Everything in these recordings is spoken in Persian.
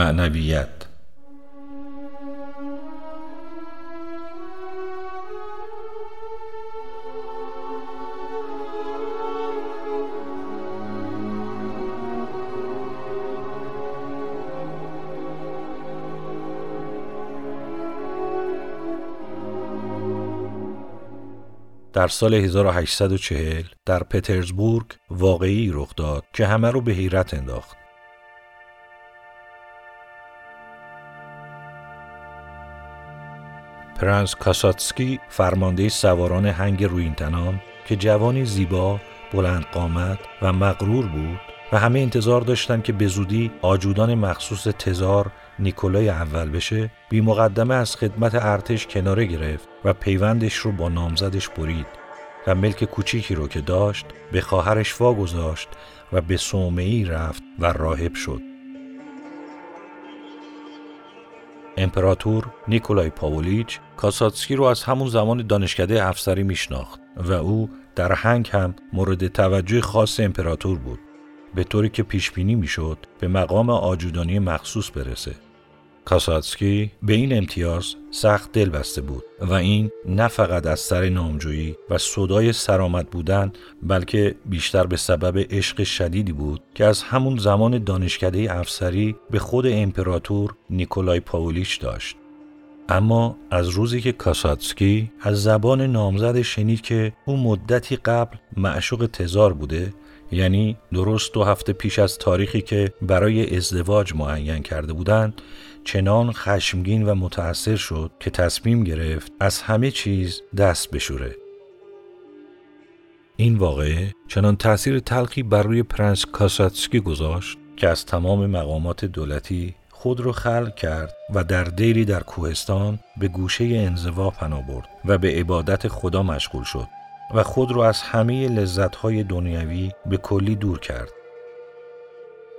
معنویت در سال 1840 در پترزبورگ واقعی رخ داد که همه رو به حیرت انداخت. پرنس کاساتسکی فرمانده سواران هنگ روینتنان که جوانی زیبا، بلند قامت و مغرور بود و همه انتظار داشتند که به زودی آجودان مخصوص تزار نیکولای اول بشه بی مقدمه از خدمت ارتش کناره گرفت و پیوندش رو با نامزدش برید و ملک کوچیکی رو که داشت به خواهرش واگذاشت و به ای رفت و راهب شد. امپراتور نیکولای پاولیچ کاساتسکی رو از همون زمان دانشکده افسری میشناخت و او در هنگ هم مورد توجه خاص امپراتور بود به طوری که پیش بینی می‌شد به مقام آجودانی مخصوص برسه. کاساتسکی به این امتیاز سخت دل بسته بود و این نه فقط از سر نامجویی و صدای سرآمد بودن بلکه بیشتر به سبب عشق شدیدی بود که از همون زمان دانشکده افسری به خود امپراتور نیکولای پاولیش داشت. اما از روزی که کاساتسکی از زبان نامزد شنید که او مدتی قبل معشوق تزار بوده یعنی درست دو هفته پیش از تاریخی که برای ازدواج معین کرده بودند چنان خشمگین و متأثر شد که تصمیم گرفت از همه چیز دست بشوره. این واقعه چنان تأثیر تلخی بر روی پرنس کاساتسکی گذاشت که از تمام مقامات دولتی خود را خلق کرد و در دیری در کوهستان به گوشه انزوا پناه برد و به عبادت خدا مشغول شد و خود را از همه لذتهای دنیوی به کلی دور کرد.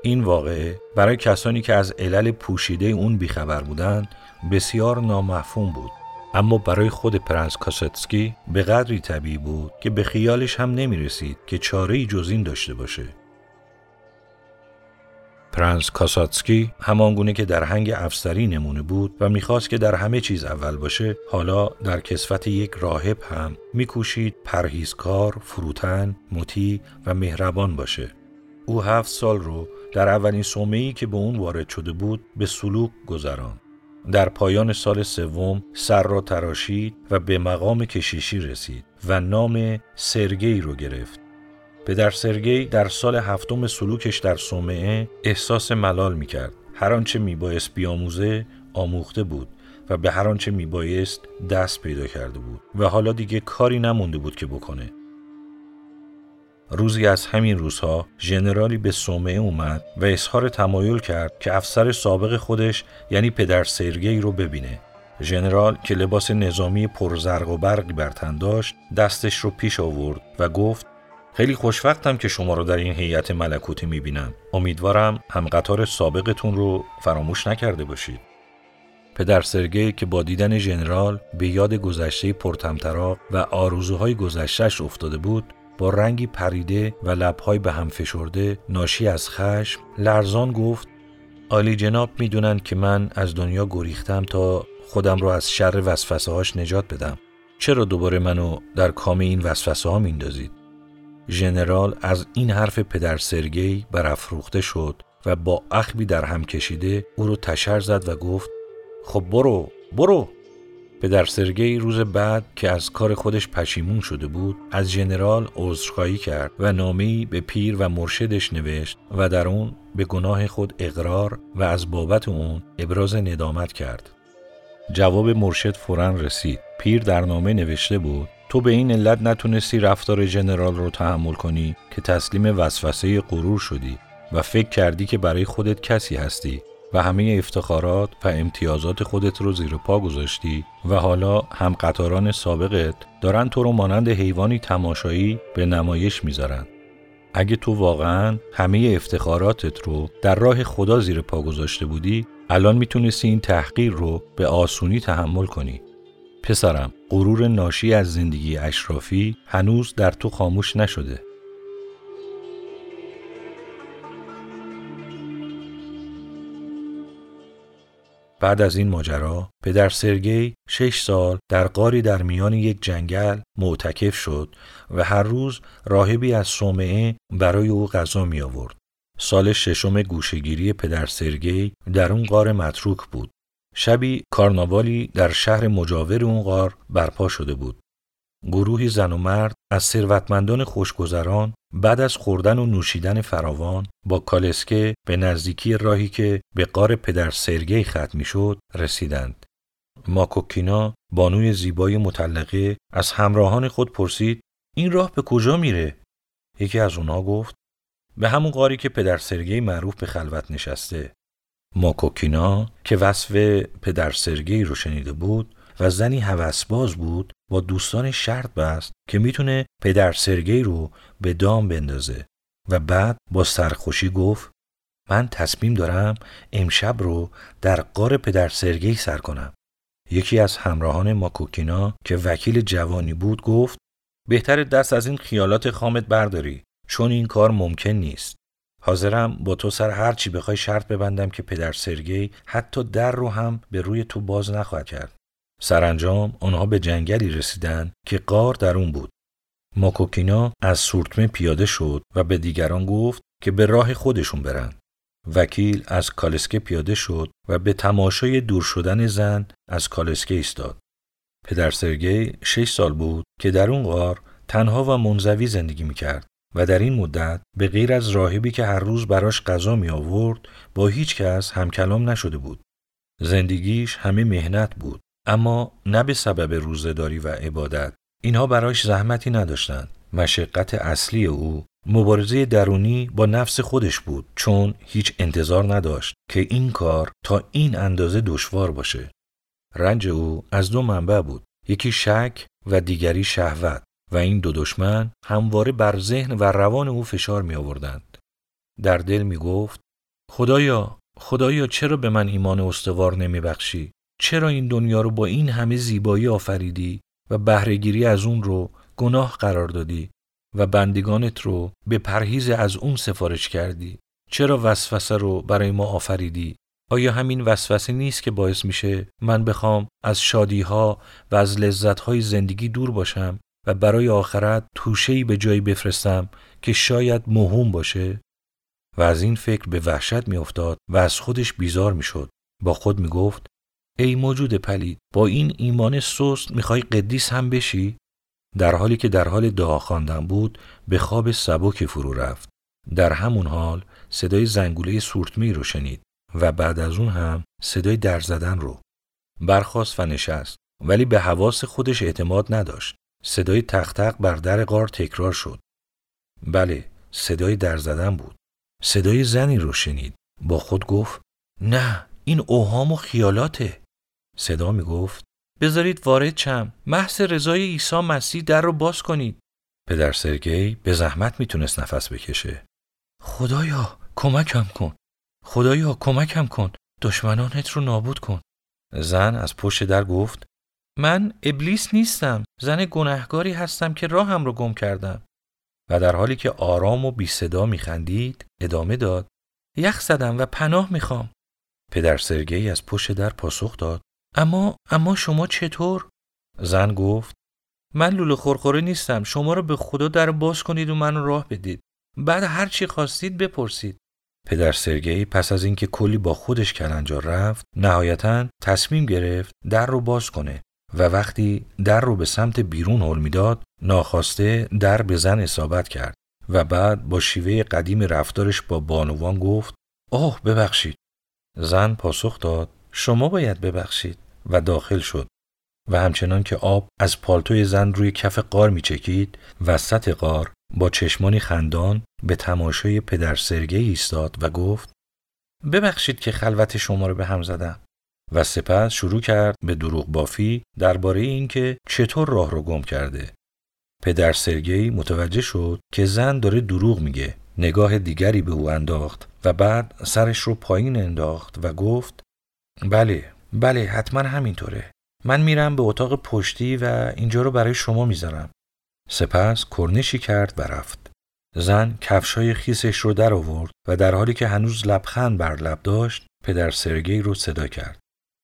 این واقعه برای کسانی که از علل پوشیده اون بیخبر بودند بسیار نامفهوم بود. اما برای خود پرنس کاساتسکی به قدری طبیعی بود که به خیالش هم نمی رسید که چاره جز این داشته باشه. پرنس کاساتسکی همانگونه که در هنگ افسری نمونه بود و می‌خواست که در همه چیز اول باشه حالا در کسوت یک راهب هم میکوشید پرهیزکار، فروتن، مطیع و مهربان باشه. او هفت سال رو در اولین ای که به اون وارد شده بود به سلوک گذران. در پایان سال سوم سر را تراشید و به مقام کشیشی رسید و نام سرگی رو گرفت. پدر سرگی در سال هفتم سلوکش در صومعه احساس ملال می کرد. هر آنچه می بایست بیاموزه آموخته بود و به هر آنچه می بایست دست پیدا کرده بود و حالا دیگه کاری نمونده بود که بکنه. روزی از همین روزها ژنرالی به صومعه اومد و اظهار تمایل کرد که افسر سابق خودش یعنی پدر سرگی رو ببینه. ژنرال که لباس نظامی پرزرق و برقی بر تن داشت دستش رو پیش آورد و گفت خیلی خوشوقتم که شما رو در این هیئت ملکوتی می‌بینم. امیدوارم هم قطار سابقتون رو فراموش نکرده باشید. پدر سرگی که با دیدن ژنرال به یاد گذشته پرتمطراق و آرزوهای گذشتهش افتاده بود با رنگی پریده و لبهای به هم فشرده ناشی از خشم لرزان گفت عالی جناب می‌دونن که من از دنیا گریختم تا خودم رو از شر وسوسه هاش نجات بدم. چرا دوباره منو در کام این وسوسه ها میندازید؟ ژنرال از این حرف پدر سرگی برافروخته شد و با اخبی در هم کشیده او رو تشر زد و گفت خب برو برو. پدر سرگی روز بعد که از کار خودش پشیمون شده بود از ژنرال عذرخواهی کرد و نامه‌ای به پیر و مرشدش نوشت و در اون به گناه خود اقرار و از بابت اون ابراز ندامت کرد. جواب مرشد فورا رسید. پیر در نامه نوشته بود تو به این علت نتونستی رفتار ژنرال رو تحمل کنی که تسلیم وسوسه غرور شدی و فکر کردی که برای خودت کسی هستی و همه افتخارات و امتیازات خودت رو زیر پا گذاشتی و حالا هم قطاران سابقت دارن تو رو مانند حیوانی تماشایی به نمایش می‌ذارن. اگه تو واقعا همه افتخاراتت رو در راه خدا زیر پا گذاشته بودی الان می‌تونستی این تحقیر رو به آسونی تحمل کنی. پسرم غرور ناشی از زندگی اشرافی هنوز در تو خاموش نشده. بعد از این ماجرا پدر سرگی شش سال در قاری در میان یک جنگل معتکف شد و هر روز راهبی از صومعه برای او غذا می آورد. سال ششم گوشگیری پدر سرگی در اون غار متروک بود. شبی کارناوالی در شهر مجاور اون غار برپا شده بود. گروهی زن و مرد از ثروتمندان خوشگذران بعد از خوردن و نوشیدن فراوان با کالسکه به نزدیکی راهی که به قار پدر سرگی ختم می‌شد رسیدند. ماکوکینا بانوی زیبای مطلقه از همراهان خود پرسید این راه به کجا میره؟ یکی از اونها گفت به همون قاری که پدر سرگی معروف به خلوت نشسته. ماکوکینا که وصف پدر سرگی رو شنیده بود و زنی هوسباز بود با دوستان شرط بست که می‌تونه پدر سرگی رو به دام بندازه و بعد با سرخوشی گفت من تصمیم دارم امشب رو در قار پدر سرگی سر کنم. یکی از همراهان ماکوکینا که وکیل جوانی بود گفت بهتر دست از این خیالات خامت برداری چون این کار ممکن نیست. حاضرم با تو سر هر چی بخوای شرط ببندم که پدر سرگی حتی در رو هم به روی تو باز نخواهد کرد. سرانجام آنها به جنگلی رسیدند که قار در اون بود. ماکوکینا از سورتمه پیاده شد و به دیگران گفت که به راه خودشون برن. وکیل از کالسکه پیاده شد و به تماشای دور شدن زن از کالسکه ایستاد. پدر سرگی شش سال بود که در اون غار تنها و منزوی زندگی می‌کرد و در این مدت به غیر از راهبی که هر روز براش غذا می آورد با هیچ کس همکلام نشده بود. زندگیش همه مهنت بود اما نه به سبب روزهداری و عبادت اینها براش زحمتی نداشتند مشقت اصلی او مبارزه درونی با نفس خودش بود چون هیچ انتظار نداشت که این کار تا این اندازه دشوار باشه رنج او از دو منبع بود یکی شک و دیگری شهوت و این دو دشمن همواره بر ذهن و روان او فشار می آوردند. در دل می گفت خدایا خدایا چرا به من ایمان استوار نمی بخشی؟ چرا این دنیا رو با این همه زیبایی آفریدی و بهرهگیری از اون رو گناه قرار دادی و بندگانت رو به پرهیز از اون سفارش کردی؟ چرا وسوسه رو برای ما آفریدی؟ آیا همین وسوسه نیست که باعث میشه من بخوام از شادی ها و از لذت های زندگی دور باشم و برای آخرت توشهی به جایی بفرستم که شاید مهم باشه؟ و از این فکر به وحشت میافتاد و از خودش بیزار می‌شد. با خود می‌گفت ای موجود پلید با این ایمان سست می‌خوای قدیس هم بشی؟ در حالی که در حال دعا خواندن بود به خواب سبک فرو رفت. در همون حال صدای زنگوله سورتمی رو شنید و بعد از اون هم صدای در زدن رو. برخواست و نشست ولی به حواس خودش اعتماد نداشت. صدای تختق بر در غار تکرار شد. بله صدای در زدن بود. صدای زنی رو شنید. با خود گفت نه این اوهام و خیالاته. صدا می گفت بذارید وارد چم محض رضای عیسی مسیح در رو باز کنید. پدر سرگی به زحمت می‌تونست نفس بکشه. خدایا کمکم کن. خدایا کمکم کن. دشمنانت رو نابود کن. زن از پشت در گفت من ابلیس نیستم. زن گناهگاری هستم که راهم رو گم کردم. و در حالی که آرام و بی صدا میخندید ادامه داد یخ زدم و پناه می‌خوام. پدر سرگی از پشت در پاسخ داد. اما اما شما چطور؟ زن گفت من لوله خورخوره نیستم شما رو به خدا در باز کنید و من راه بدید. بعد هر چی خواستید بپرسید. پدر سرگی پس از اینکه کلی با خودش کلنجار رفت نهایتا تصمیم گرفت در رو باز کنه و وقتی در رو به سمت بیرون هل می‌داد ناخواسته در به زن اصابت کرد و بعد با شیوه قدیم رفتارش با بانوان گفت اوه ببخشید. زن پاسخ داد شما باید ببخشید. و داخل شد و همچنان که آب از پالتوی زن روی کف قار میچکید وسط قار با چشمانی خندان به تماشای پدر سرگی ایستاد و گفت ببخشید که خلوت شما رو به هم زدم. و سپس شروع کرد به دروغ بافی درباره اینکه چطور راه رو گم کرده. پدر سرگی متوجه شد که زن داره دروغ میگه نگاه دیگری به او انداخت و بعد سرش رو پایین انداخت و گفت بله بله حتما همینطوره. من میرم به اتاق پشتی و اینجا رو برای شما می‌ذارم. سپس کرنشی کرد و رفت. زن کفشای خیسش رو در آورد و در حالی که هنوز لبخند بر لب داشت پدر سرگی رو صدا کرد.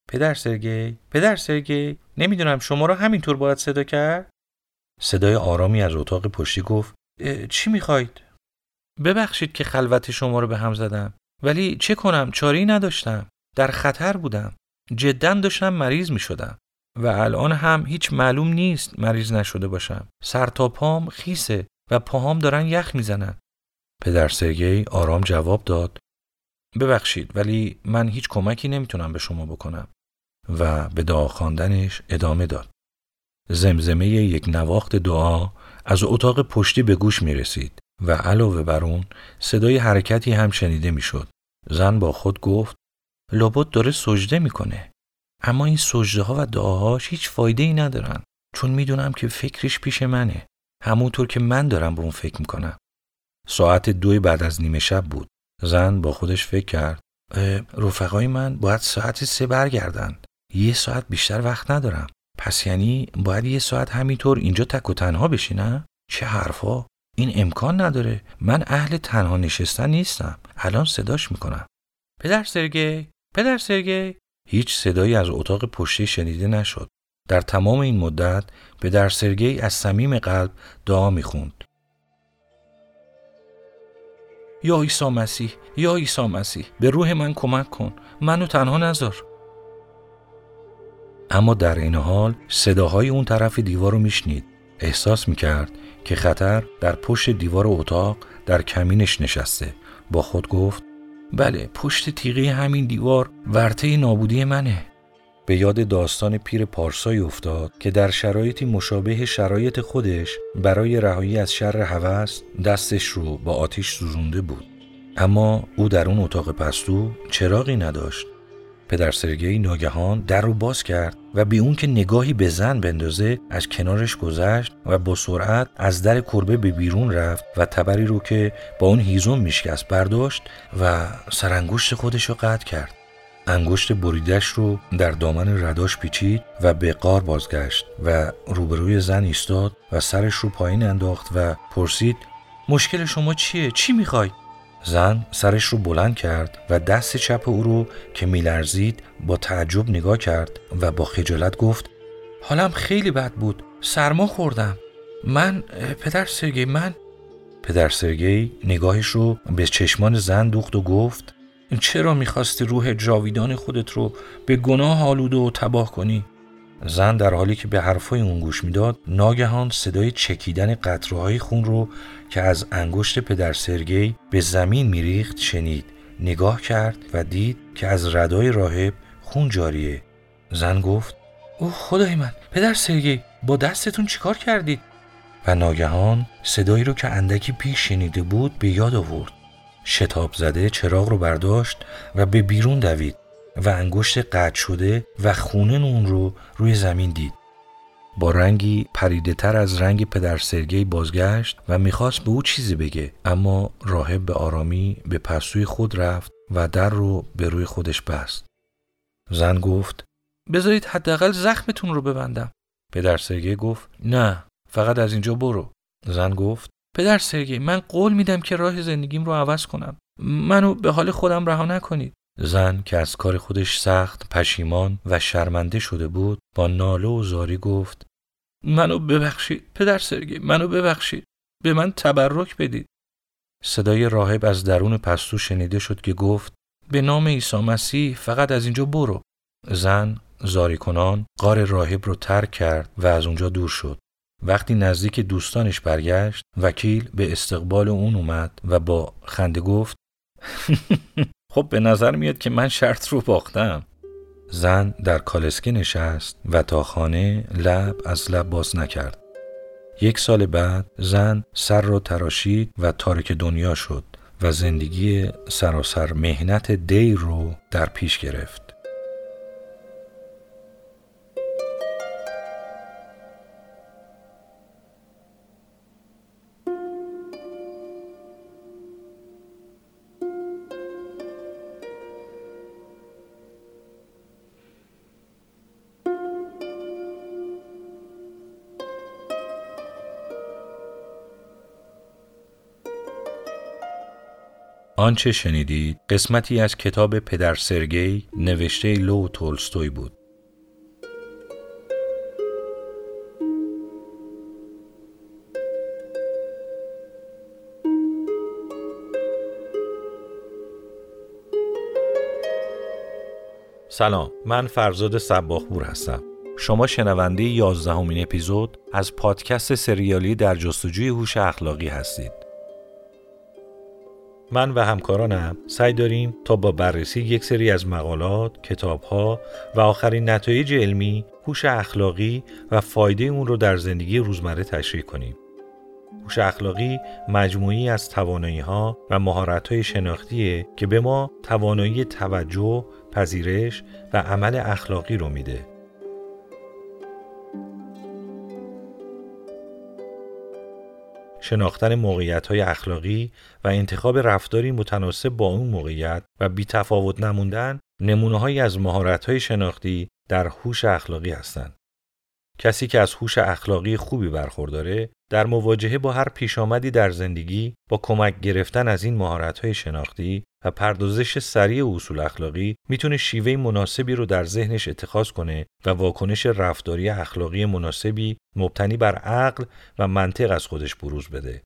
پدر سرگی؟ پدر سرگی؟ نمی‌دونم شما رو همینطور باید صدا کرد؟ صدای آرامی از اتاق پشتی گفت چی می‌خواید؟ ببخشید که خلوت شما رو به هم زدم ولی چه کنم؟ چاری نداشتم. در خطر بودم. جدا داشتم مریض می شدم و الان هم هیچ معلوم نیست مریض نشده باشم. سر تا پام خیسه و پاهام دارن یخ می‌زنن. پدر سرگی آرام جواب داد. ببخشید ولی من هیچ کمکی نمی‌تونم به شما بکنم. و به دعا خواندنش ادامه داد. زمزمه یک نواخت دعا از اتاق پشتی به گوش می رسید و علاوه بر اون صدای حرکتی هم شنیده می شد. زن با خود گفت لابد داره سجده می‌کنه. اما این سجده ها و دعاهاش هیچ فایده ای ندارن چون می‌دونم که فکرش پیش منه. همونطور که من دارم به اون فکر می‌کنم. ساعت دوی بعد از نیمه شب بود. زن با خودش فکر کرد رفقای من باید ساعت سه برگردن. یه ساعت بیشتر وقت ندارم. پس یعنی باید یه ساعت همینطور اینجا تک و تنها بشینم؟ چه حرفا؟ این امکان نداره من اهل تنها نشستن نیستم الان صداش می‌کنم پدر سرگی پدر سرگی هیچ صدایی از اتاق پشتی شنیده نشد. در تمام این مدت پدر سرگی از صمیم قلب دعا می‌خوند. یا عیسی مسیح یا عیسی مسیح به روح من کمک کن. منو تنها نذار. اما در این حال صداهای اون طرف دیوار رو میشنید. احساس می‌کرد که خطر در پشت دیوار اتاق در کمینش نشسته. با خود گفت بله پشت تیغه همین دیوار ورته نابودی منه. به یاد داستان پیر پارسایی افتاد که در شرایطی مشابه شرایط خودش برای رهایی از شر هوس دستش رو با آتیش سوزونده بود. اما او در اون اتاق پستو چراغی نداشت. پدر سرگی ناگهان در رو باز کرد و بی اون که نگاهی به زن بندازه از کنارش گذشت و با سرعت از در کربه به بیرون رفت و تبری رو که با اون هیزم میشکست برداشت و سرانگشت خودش رو قطع کرد انگشت بریدش رو در دامن رداش پیچید و به قار بازگشت و روبروی زن ایستاد و سرش رو پایین انداخت و پرسید مشکل شما چیه؟ چی می‌خوای؟ زن سرش رو بلند کرد و دست چپ او رو که میلرزید با تعجب نگاه کرد و با خجالت گفت حالم خیلی بد بود سرما خوردم من پدر سرگی من پدر سرگی نگاهش رو به چشمان زن دوخت و گفت چرا می‌خواستی روح جاویدان خودت رو به گناه آلوده و تباه کنی؟ زن در حالی که به حرفای اون گوش می‌داد ناگهان صدای چکیدن قطره‌های خون رو که از انگشت پدر سرگی به زمین میریخت شنید نگاه کرد و دید که از ردای راهب خون جاریه. زن گفت او خدای من پدر سرگی با دستتون چیکار کردید؟ و ناگهان صدایی رو که اندکی پیش شنیده بود به یاد آورد. شتاب زده چراغ رو برداشت و به بیرون دوید. و انگشت قطع شده و خونه اون رو روی زمین دید. با رنگی پریده تر از رنگ پدر سرگی بازگشت و می‌خواست به او چیزی بگه اما راهب به آرامی به پسوی خود رفت و در رو به روی خودش بست. زن گفت بذارید حداقل زخمتون رو ببندم. پدر سرگی گفت نه فقط از اینجا برو. زن گفت پدر سرگی من قول میدم که راه زندگیم رو عوض کنم. منو به حال خودم رها نکنید. زن که از کار خودش سخت پشیمان و شرمنده شده بود با ناله و زاری گفت منو ببخشید پدر سرگی منو ببخشید به من تبرک بدید. صدای راهب از درون پستو شنیده شد که گفت به نام عیسی مسیح فقط از اینجا برو. زن زاری کنان قار راهب رو ترک کرد و از اونجا دور شد. وقتی نزدیک دوستانش برگشت وکیل به استقبال اون اومد و با خنده گفت خب به نظر میاد که من شرط رو باختم. زن در کالسکه نشست و تا خانه لب از لب باز نکرد. یک سال بعد زن سر را تراشید و تارک دنیا شد و زندگی سراسر مهنت دیر رو در پیش گرفت. آنچه شنیدید قسمتی از کتاب پدر سرگی نوشته لو تولستوی بود. سلام من فرزاد سباخبور هستم شما شنونده یازدهمین اپیزود از پادکست سریالی در جستجوی هوش اخلاقی هستید من و همکارانم سعی داریم تا با بررسی یک سری از مقالات، کتابها و آخرین نتایج علمی، هوش اخلاقی و فایده اون رو در زندگی روزمره تشریح کنیم. هوش اخلاقی مجموعی از توانایی ها و مهارت های شناختیه که به ما توانایی توجه، پذیرش و عمل اخلاقی رو میده. شناختن موقعیت های اخلاقی و انتخاب رفتاری متناسب با اون موقعیت و بی تفاوت نموندن نمونه از مهارت های شناختی در هوش اخلاقی هستند. کسی که از هوش اخلاقی خوبی برخورداره در مواجهه با هر پیشامدی در زندگی با کمک گرفتن از این مهارت‌های شناختی و پردازش سریع اصول اخلاقی می‌تونه شیوه مناسبی رو در ذهنش اتخاذ کنه و واکنش رفتاری اخلاقی مناسبی مبتنی بر عقل و منطق از خودش بروز بده.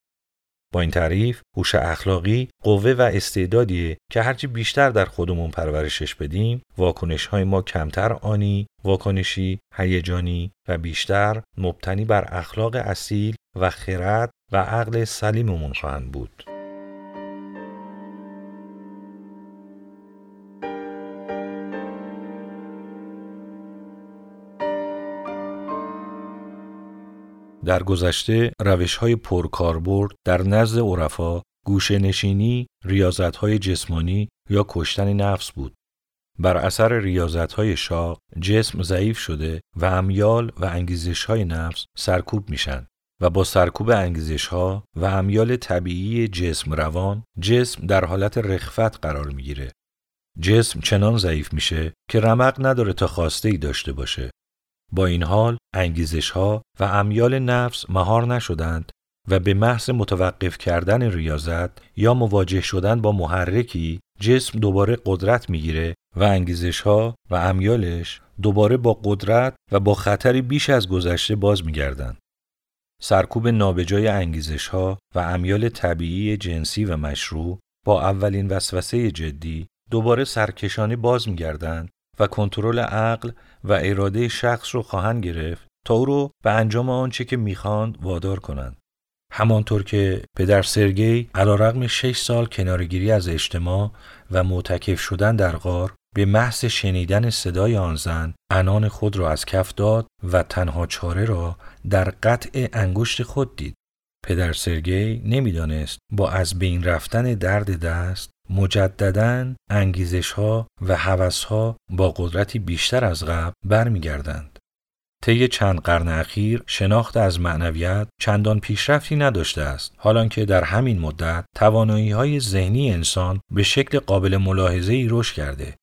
با این تعریف هوش اخلاقی قوه و استعدادیه که هرچی بیشتر در خودمون پرورشش بدیم واکنش های ما کمتر آنی واکنشی هیجانی و بیشتر مبتنی بر اخلاق اصیل و خرد و عقل سلیممون خواهند بود. در گذشته روش های پرکاربرد در نزد عرفا گوشه نشینی، ریاضت های جسمانی یا کشتن نفس بود. بر اثر ریاضت های شاق جسم ضعیف شده و امیال و انگیزش های نفس سرکوب میشن و با سرکوب انگیزش ها و امیال طبیعی جسم روان جسم در حالت رخفت قرار می‌گیره. جسم چنان ضعیف میشه که رمق نداره تا خواسته ای داشته باشه با این حال انگیزش ها و امیال نفس مهار نشدند و به محض متوقف کردن ریاضت یا مواجه شدن با محرکی جسم دوباره قدرت می‌گیره و انگیزش ها و امیالش دوباره با قدرت و با خطری بیش از گذشته باز میگردند. سرکوب نابجای انگیزش ها و امیال طبیعی جنسی و مشروع با اولین وسوسه جدی دوباره سرکشانی باز میگردند و کنترل عقل و اراده شخص رو خواهند گرفت تا او رو به انجام آنچه که می‌خواند وادار کنند. همانطور که پدر سرگی علا شش سال کنارگیری از اجتماع و معتکف شدن در غار به محض شنیدن صدای آن زن انان خود را از کف داد و تنها چاره را در قطع انگشت خود دید. پدر سرگی نمی‌دانست با از بین رفتن درد دست مجددا انگیزش ها و حوث ها با قدرتی بیشتر از قبل برمیگردند. طی چند قرن اخیر شناخت از معنویت چندان پیشرفتی نداشته است حالانکه در همین مدت توانایی های ذهنی انسان به شکل قابل ملاحظه ای رشد کرده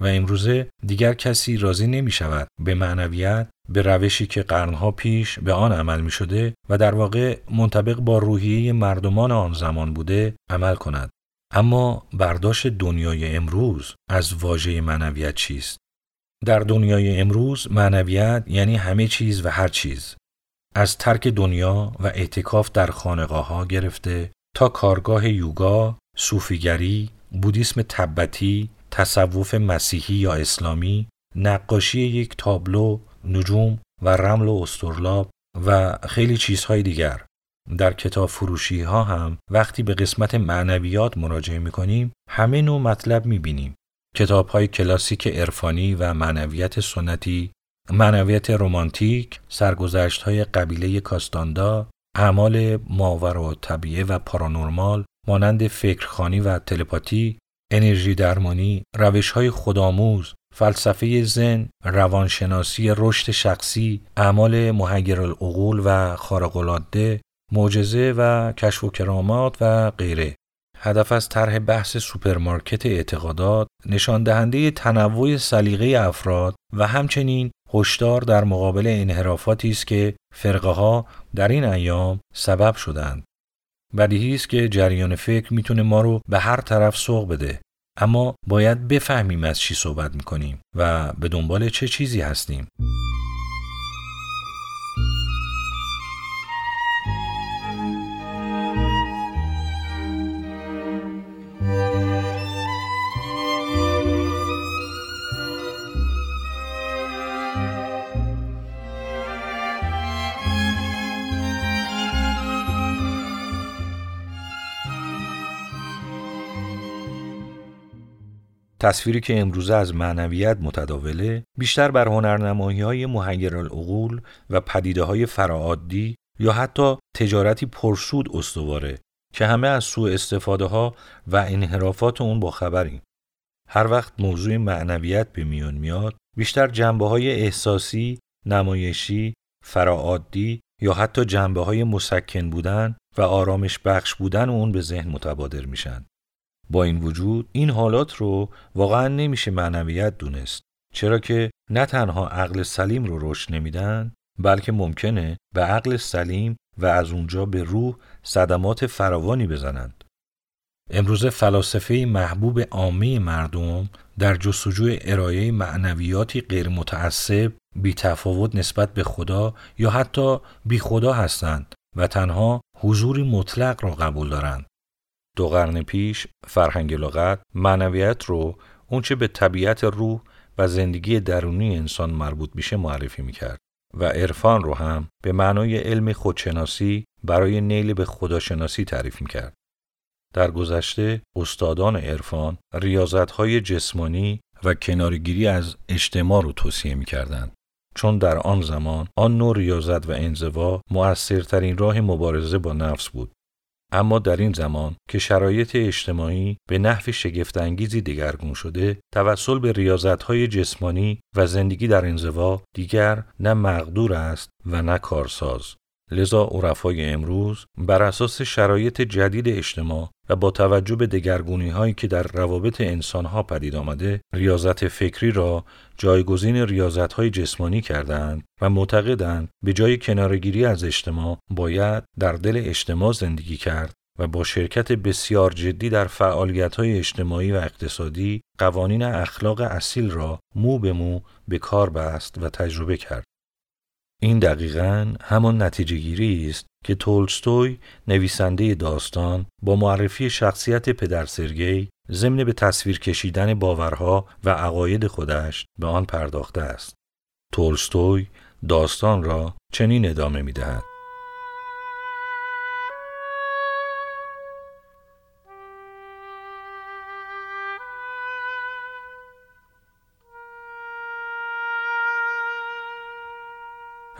و امروزه دیگر کسی راضی نمی شود به معنویت به روشی که قرنها پیش به آن عمل می شده و در واقع منطبق با روحیه مردمان آن زمان بوده عمل کند. اما برداشت دنیای امروز از واژه معنویت چیست؟ در دنیای امروز معنویت یعنی همه چیز و هر چیز. از ترک دنیا و اعتکاف در خانقاه ها گرفته تا کارگاه یوگا، صوفیگری، بودیسم تبتی، تصوف مسیحی یا اسلامی، نقاشی یک تابلو، نجوم و رمل و استرلاب و خیلی چیزهای دیگر. در کتاب فروشی ها هم وقتی به قسمت معنویات مراجعه می کنیم همه نوع مطلب می بینیم. کتاب های کلاسیک عرفانی و معنویت سنتی، معنویت رومانتیک، سرگذشت های قبیله کاستاندا، اعمال ماور و طبیعه و پارانورمال مانند فکرخانی و تلپاتی، انرژی درمانی، روش های خودآموز، فلسفه زن، روانشناسی رشد شخصی، اعمال محیر العقول و خارق‌العاده، معجزه و کشف و کرامات و غیره. هدف از طرح بحث سوپرمارکت اعتقادات نشان دهنده تنوع سلیقه افراد و همچنین هشدار در مقابل انحرافاتی است که فرقه ها در این ایام سبب شدند. بدیهی است که جریان فکر می‌تونه ما رو به هر طرف سوق بده. اما باید بفهمیم از چی صحبت می‌کنیم و به دنبال چه چیزی هستیم. تصویری که امروزه از معنویت متداوله بیشتر بر هنرنمایی های العقول و پدیده های فراعادی یا حتی تجارتی پرسود استواره که همه از سوء استفاده ها و انحرافات اون با خبریم. هر وقت موضوع معنویت به میون میاد بیشتر جنبه های احساسی، نمایشی، فراعادی یا حتی جنبه های مسکن بودن و آرامش بخش بودن اون به ذهن متبادر میشن. با این وجود این حالات رو واقعا نمیشه معنویت دونست چرا که نه تنها عقل سلیم رو رشد نمیدن بلکه ممکنه به عقل سلیم و از اونجا به روح صدمات فراوانی بزنند امروز فلاسفه محبوب عامه مردم در جستجوی ارائه معنویاتی غیر متعصب بی تفاوت نسبت به خدا یا حتی بی خدا هستند و تنها حضوری مطلق را قبول دارند. دو قرن پیش فرهنگ لغت معنویت رو اونچه به طبیعت روح و زندگی درونی انسان مربوط میشه معرفی می‌کرد و عرفان رو هم به معنای علم خودشناسی برای نیل به خداشناسی تعریف می‌کرد. در گذشته استادان عرفان ریاضتهای جسمانی و کنارگیری از اجتماع رو توصیه می‌کردند. چون در آن زمان آن نوع ریاضت و انزوا مؤثرترین راه مبارزه با نفس بود اما در این زمان که شرایط اجتماعی به نحو شگفتانگیزی دگرگون شده توسل به ریاضتهای جسمانی و زندگی در انزوا دیگر نه مقدور است و نه کارساز. لذا عرفای امروز بر اساس شرایط جدید اجتماع و با توجه به دگرگونی هایی که در روابط انسان ها پدید آمده ریاضت فکری را جایگزین ریاضت های جسمانی کردند و معتقدند به جای کنارگیری از اجتماع باید در دل اجتماع زندگی کرد و با شرکت بسیار جدی در فعالیت های اجتماعی و اقتصادی قوانین اخلاق اصیل را مو به مو به کار بست و تجربه کرد. این دقیقا همان نتیجه گیری است که تولستوی نویسنده داستان با معرفی شخصیت پدر سرگی ضمن به تصویر کشیدن باورها و عقاید خودش به آن پرداخته است. تولستوی داستان را چنین ادامه می دهد.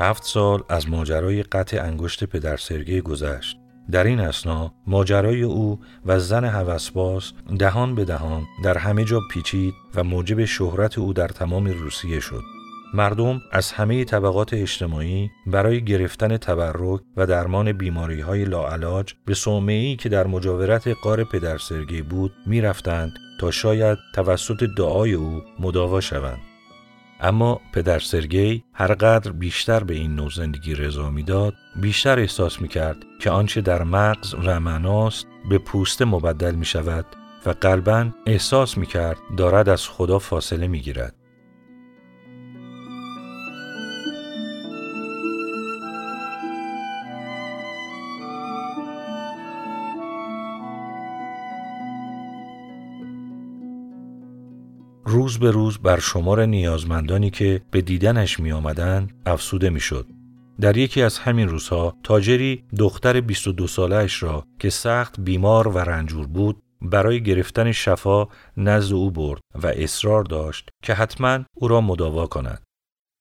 هفت سال از ماجرای قطع انگشت پدر سرگی گذشت. در این اسنا ماجرای او و زن هوسباز دهان به دهان در همه جا پیچید و موجب شهرت او در تمام روسیه شد. مردم از همه طبقات اجتماعی برای گرفتن تبرک و درمان بیماری های لاعلاج به صومعی که در مجاورت قار پدر سرگی بود می‌رفتند تا شاید توسط دعای او مداوا شوند. اما پدر سرگی هرقدر بیشتر به این نوع زندگی رضا می‌داد بیشتر احساس می کرد که آنچه در مغز و معناست به پوست مبدل می شود و قلبا احساس می کرد دارد از خدا فاصله می گیرد. روز به روز بر شمار نیازمندانی که به دیدنش می آمدن افسوده می شد. در یکی از همین روزها تاجری دختر 22 سالش را که سخت بیمار و رنجور بود برای گرفتن شفا نزد او برد و اصرار داشت که حتما او را مداوا کند.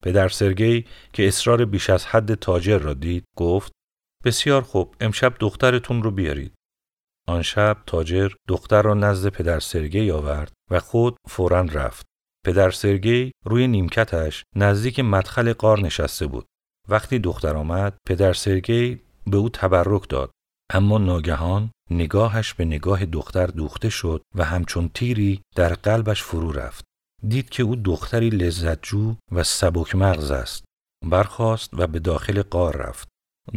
پدر سرگی که اصرار بیش از حد تاجر را دید گفت بسیار خوب امشب دخترتون رو بیارید. آن شب تاجر دختر را نزد پدر سرگی آورد و خود فورا رفت. پدر سرگی روی نیمکتش نزدیک مدخل قار نشسته بود. وقتی دختر آمد پدر سرگی به او تبرک داد اما ناگهان نگاهش به نگاه دختر دوخته شد و همچون تیری در قلبش فرو رفت. دید که او دختری لذتجو و سبک مغز است. برخاست و به داخل قار رفت.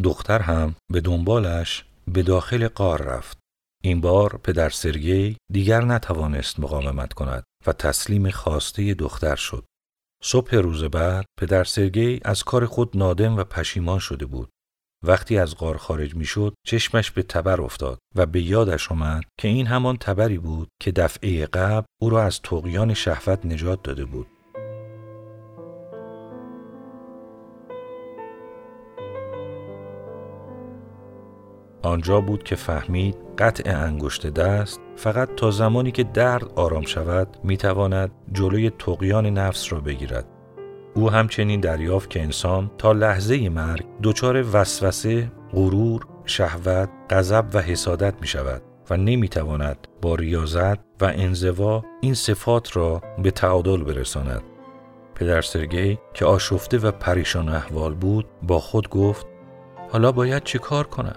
دختر هم به دنبالش به داخل قار رفت. این بار پدر سرگی دیگر نتوانست مقاومت کند و تسلیم خواسته دختر شد. صبح روز بعد پدر سرگی از کار خود نادم و پشیمان شده بود. وقتی از غار خارج می‌شد چشمش به تبر افتاد و به یادش آمد که این همان تبری بود که دفعه قبل او را از تقیان شهوت نجات داده بود. آنجا بود که فهمید قطع انگشت دست فقط تا زمانی که درد آرام شود می‌تواند جلوی تقیان نفس را بگیرد. او همچنین دریافت که انسان تا لحظه مرگ دچار وسوسه، غرور، شهوت، غضب و حسادت می شود و نمی تواند با ریاضت و انزوا این صفات را به تعادل برساند. پدر سرگی که آشفته و پریشان احوال بود با خود گفت حالا باید چه کار کنم؟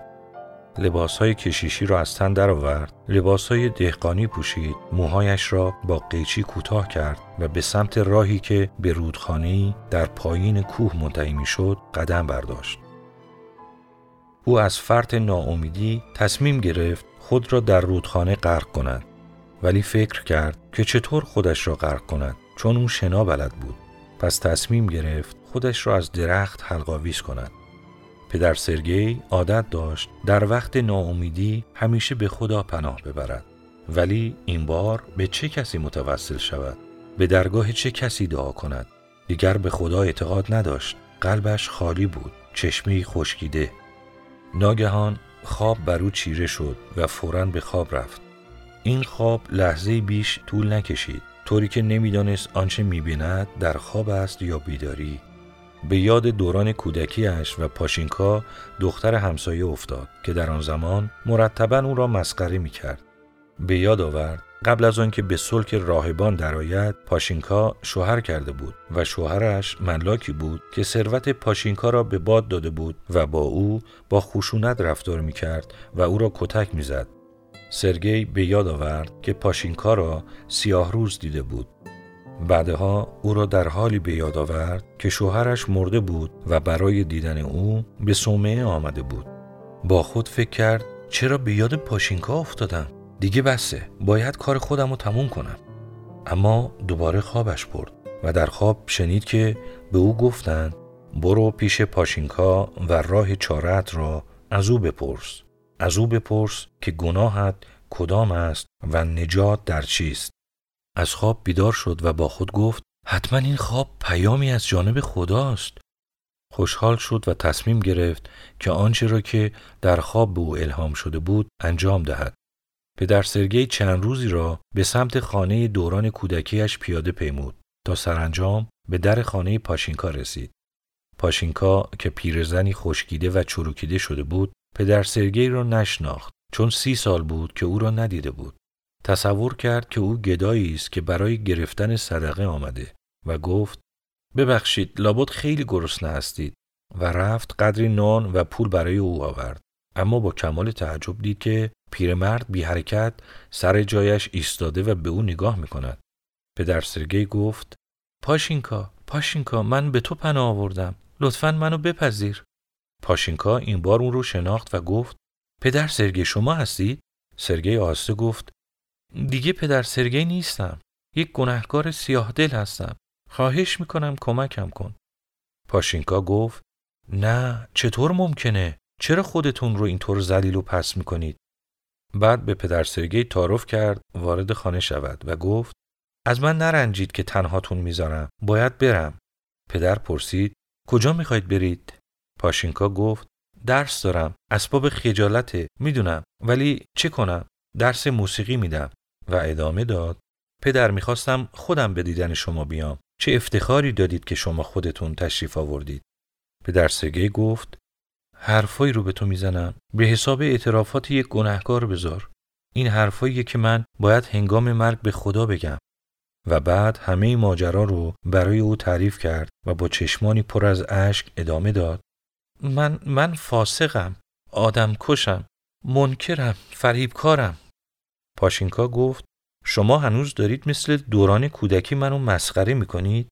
لباس های کشیشی را از تن درآورد، لباس های دهقانی پوشید، موهایش را با قیچی کوتاه کرد و به سمت راهی که به رودخانه در پایین کوه منتهی می‌شد قدم برداشت. او از فرط ناامیدی تصمیم گرفت خود را در رودخانه غرق کند. ولی فکر کرد که چطور خودش را غرق کند چون او شنا بلد بود. پس تصمیم گرفت خودش را از درخت حلقاویز کند. پدر سرگی عادت داشت در وقت ناامیدی همیشه به خدا پناه ببرد. ولی این بار به چه کسی متوسل شود؟ به درگاه چه کسی دعا کند؟ دیگر به خدا اعتقاد نداشت. قلبش خالی بود چشمی خشکیده. ناگهان خواب بر او چیره شد و فورا به خواب رفت. این خواب لحظه بیش طول نکشید. طوری که نمی‌دانست آنچه می‌بیند در خواب است یا بیداری. به یاد دوران کودکیش و پاشینکا دختر همسایه افتاد که در آن زمان مرتبا او را مسخره می کرد. به یاد آورد قبل از آنکه به سلک راهبان درآید پاشینکا شوهر کرده بود و شوهرش ملاکی بود که ثروت پاشینکا را به باد داده بود و با او با خشونت رفتار می کرد و او را کتک می زد. سرگی به یاد آورد که پاشینکا را سیاه روز دیده بود بعدها او را در حالی به یاد آورد که شوهرش مرده بود و برای دیدن او به صومعه آمده بود. با خود فکر کرد چرا به یاد پاشینکا افتادم؟ دیگه بسه باید کار خودم رو تموم کنم. اما دوباره خوابش برد و در خواب شنید که به او گفتند برو پیش پاشینکا و راه چارت را از او بپرس. از او بپرس که گناهت کدام است و نجات در چیست. از خواب بیدار شد و با خود گفت حتما این خواب پیامی از جانب خداست. خوشحال شد و تصمیم گرفت که آنچه را که در خواب به او الهام شده بود انجام دهد. پدر سرگی چند روزی را به سمت خانه دوران کودکیش پیاده پیمود تا سرانجام به در خانه پاشینکا رسید. پاشینکا که پیرزنی خشکیده و چروکیده شده بود پدر سرگی را نشناخت چون سی سال بود که او را ندیده بود. تصور کرد که او گدایی است که برای گرفتن صدقه آمده و گفت ببخشید لابد خیلی گرسنه هستید. و رفت قدری نان و پول برای او آورد. اما با کمال تعجب دید که پیرمرد بی حرکت سر جایش ایستاده و به او نگاه می کند. پدر سرگی گفت پاشینکا پاشینکا من به تو پناه آوردم. لطفا منو بپذیر. پاشینکا این بار اون رو شناخت و گفت پدر سرگی شما هستید سرگی آسته گفت دیگه پدر سرگی نیستم. یک گناهکار سیاه دل هستم. خواهش می‌کنم کمکم کن. پاشینکا گفت نه چطور ممکنه؟ چرا خودتون رو اینطور زلیل و پس می‌کنید؟ بعد به پدر سرگی تعارف کرد وارد خانه شود و گفت از من نرنجید که تنهاتون می‌ذارم. باید برم. پدر پرسید کجا می‌خواید برید؟ پاشینکا گفت درس دارم. اسباب خجالته. می‌دونم. ولی چه کنم؟ درس موسیقی میدم. و ادامه داد. پدر می‌خواستم خودم به دیدن شما بیام. چه افتخاری دادید که شما خودتون تشریف آوردید. پدر سگه گفت حرفایی رو به تو می‌زنم. به حساب اعترافات یک گناهکار بذار. این حرفایی که من باید هنگام مرگ به خدا بگم. و بعد همه ماجرا رو برای او تعریف کرد و با چشمانی پر از اشک ادامه داد. من من فاسقم. آدم کشم منکرم. فریبکارم. پاشینکا گفت شما هنوز دارید مثل دوران کودکی منو مسخره می‌کنید؟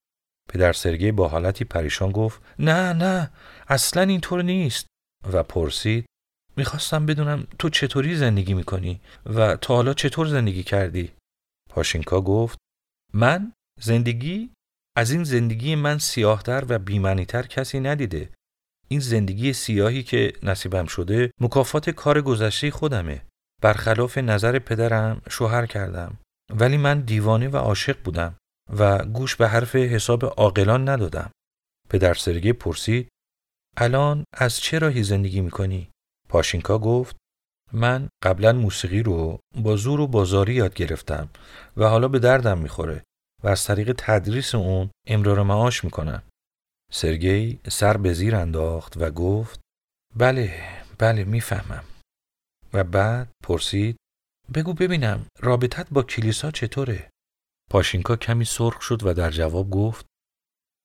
پدر سرگی با حالتی پریشان گفت نه نه اصلا اینطور نیست و پرسید می‌خواستم بدونم تو چطوری زندگی می‌کنی و تا حالا چطور زندگی کردی؟ پاشینکا گفت من زندگی از این زندگی من سیاهتر و بیمنیتر کسی ندیده. این زندگی سیاهی که نصیبم شده مکافات کار گذشته خودمه. برخلاف نظر پدرم شوهر کردم. ولی من دیوانه و عاشق بودم و گوش به حرف حساب عاقلان ندادم. پدر سرگی پرسید الان از چه راهی زندگی می‌کنی؟ پاشینکا گفت من قبلا موسیقی رو با زور و بازاری یاد گرفتم و حالا به دردم می‌خوره و از طریق تدریس اون امرار معاش می‌کنم. سرگی سر به زیر انداخت و گفت بله بله می‌فهمم و بعد پرسید بگو ببینم رابطت با کلیسا چطوره؟ پاشینکا کمی سرخ شد و در جواب گفت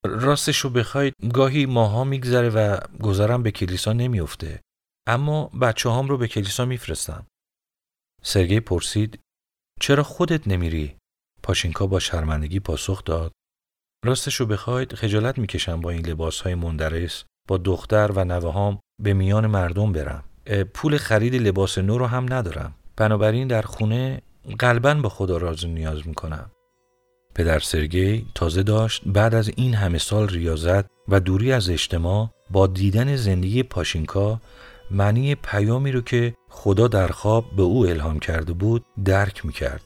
راستش رو بخواید گاهی ماها میگذره و گذرم به کلیسا نمیافته اما بچه هام رو به کلیسا میفرستم. سرگی پرسید چرا خودت نمیری؟ پاشینکا با شرمندگی پاسخ داد راستش رو بخواید خجالت می‌کشم با این لباس های مندرس با دختر و نوهام به میان مردم برم. پول خرید لباس نو رو هم ندارم. بنابراین در خونه قلبا با خدا راز نیاز می‌کنم. پدر سرگی تازه داشت بعد از این همه سال ریاضت و دوری از اجتماع با دیدن زندگی پاشینکا معنی پیامی رو که خدا در خواب به او الهام کرده بود درک می‌کرد.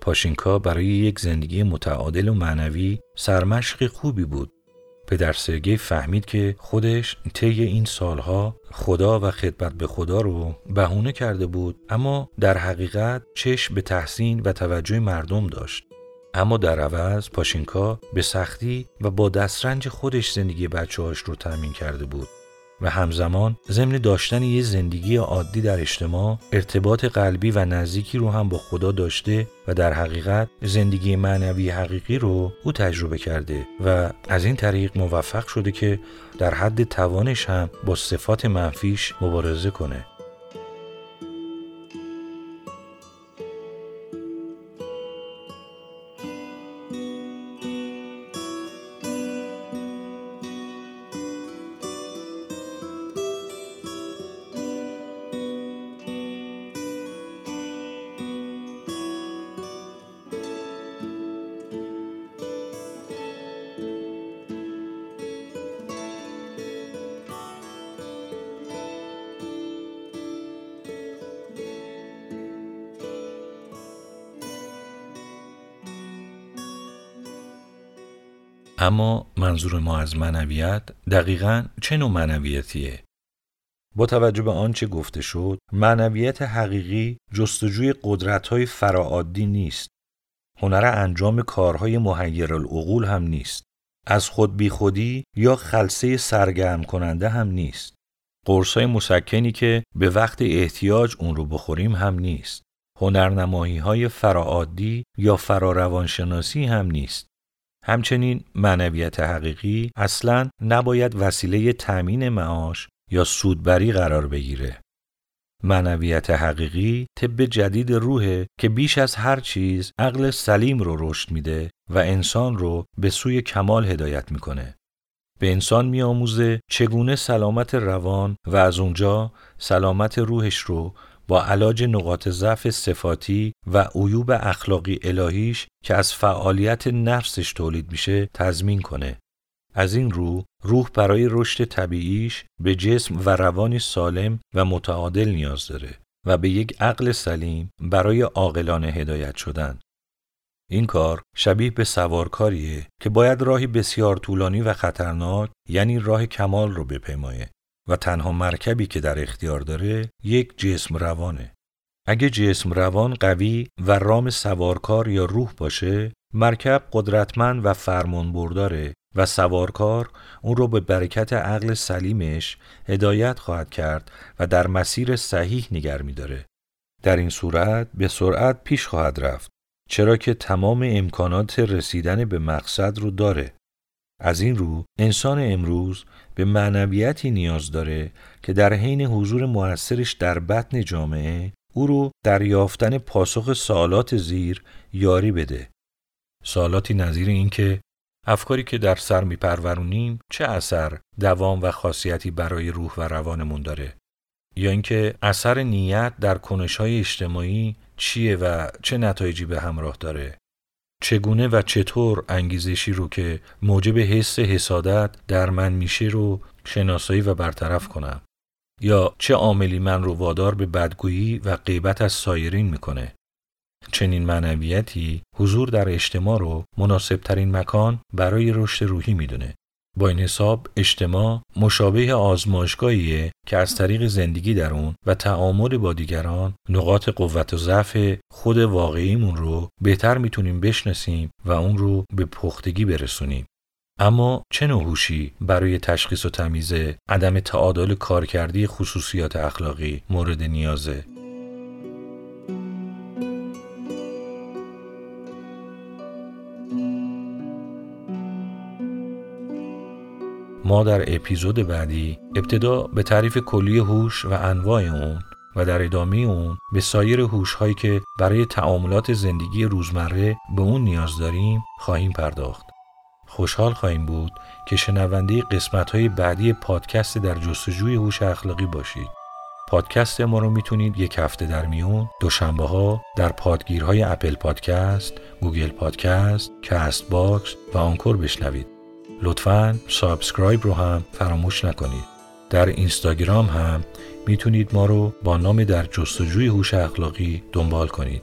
پاشینکا برای یک زندگی متعادل و معنوی سرمشق خوبی بود. پدر سرگی فهمید که خودش طی این سالها خدا و خدمت به خدا رو بهونه کرده بود اما در حقیقت چشم به تحسین و توجه مردم داشت. اما در عوض پاشینکا به سختی و با دسترنج خودش زندگی بچه هاش رو تأمین کرده بود. و همزمان ضمن داشتن یه زندگی عادی در اجتماع ارتباط قلبی و نزدیکی رو هم با خدا داشته و در حقیقت زندگی معنوی حقیقی رو او تجربه کرده و از این طریق موفق شده که در حد توانش هم با صفات منفیش مبارزه کنه. اما منظور ما از منویت دقیقا چه نوع منویتیه؟ با توجه به آنچه گفته شد، معنویت حقیقی جستجوی قدرت‌های فراعادی نیست. هنر انجام کارهای محیر العقول هم نیست. از خود بی خودی یا خلصه سرگرم کننده هم نیست. قرصای مسکنی که به وقت احتیاج اون رو بخوریم هم نیست. هنرنمایی های فراعادی یا فراروانشناسی هم نیست. همچنین معنویت حقیقی اصلا نباید وسیله تأمین معاش یا سودبری قرار بگیره. معنویت حقیقی طب جدید روحه که بیش از هر چیز عقل سلیم رو رشد میده و انسان رو به سوی کمال هدایت می‌کنه. به انسان میآموزه چگونه سلامت روان و از اونجا سلامت روحش رو با علاج نقاط ضعف صفاتی و عیوب اخلاقی الهیش که از فعالیت نفسش تولید میشه تضمین کنه. از این رو روح برای رشد طبیعیش به جسم و روانی سالم و متعادل نیاز داره و به یک عقل سلیم برای عاقلانه هدایت شدن. این کار شبیه به سوارکاریه که باید راهی بسیار طولانی و خطرناک یعنی راه کمال رو بپیمایه و تنها مرکبی که در اختیار داره یک جسم روانه. اگه جسم روان قوی و رام سوارکار یا روح باشه، مرکب قدرتمند و فرمان برداره و سوارکار اون رو به برکت عقل سلیمش هدایت خواهد کرد و در مسیر صحیح نگر میداره. در این صورت به سرعت پیش خواهد رفت چرا که تمام امکانات رسیدن به مقصد رو داره. از این رو انسان امروز به معنویتی نیاز داره که در حین حضور موثرش در بطن جامعه او رو در یافتن پاسخ سوالات زیر یاری بده. سوالاتی نظیر این که افکاری که در سر میپرورونیم چه اثر، دوام و خاصیتی برای روح و روانمون داره؟ یا اینکه اثر نیت در کنش های اجتماعی چیه و چه نتایجی به همراه داره چگونه و چطور انگیزشی رو که موجب حس حسادت در من میشه رو شناسایی و برطرف کنم؟ یا چه عاملی من رو وادار به بدگویی و غیبت از سایرین می‌کنه؟ چنین معنویتی حضور در اجتماع رو مناسب ترین مکان برای رشد روحی می‌دونه. با این حساب اجتماع مشابه آزمایشگاهیه که از طریق زندگی در اون و تعامل با دیگران نقاط قوت و ضعف خود واقعیمون رو بهتر می‌تونیم بشناسیم و اون رو به پختگی برسونیم. اما چه نوع برای تشخیص و تمیز عدم تعادل کارکردی خصوصیات اخلاقی مورد نیازه؟ ما در اپیزود بعدی ابتدا به تعریف کلی هوش و انواع اون و در ادامه اون به سایر هوش هایی که برای تعاملات زندگی روزمره به اون نیاز داریم خواهیم پرداخت. خوشحال خواهیم بود که شنونده قسمت های بعدی پادکست در جستجوی هوش اخلاقی باشید. پادکست ما رو می‌تونید یک هفته در میون دوشنبه ها در پادگیرهای Apple Podcast، Google Podcast، Castbox و Anchor بشنوید. لطفا subscribe رو هم فراموش نکنید. در اینستاگرام هم می‌تونید ما رو با نام در جستجوی هوش اخلاقی دنبال کنید.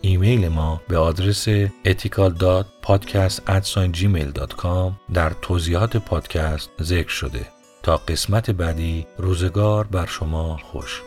ایمیل ما به آدرس ethical.podcast@gmail.com در توضیحات پادکست ذکر شده. تا قسمت بعدی روزگار بر شما خوش.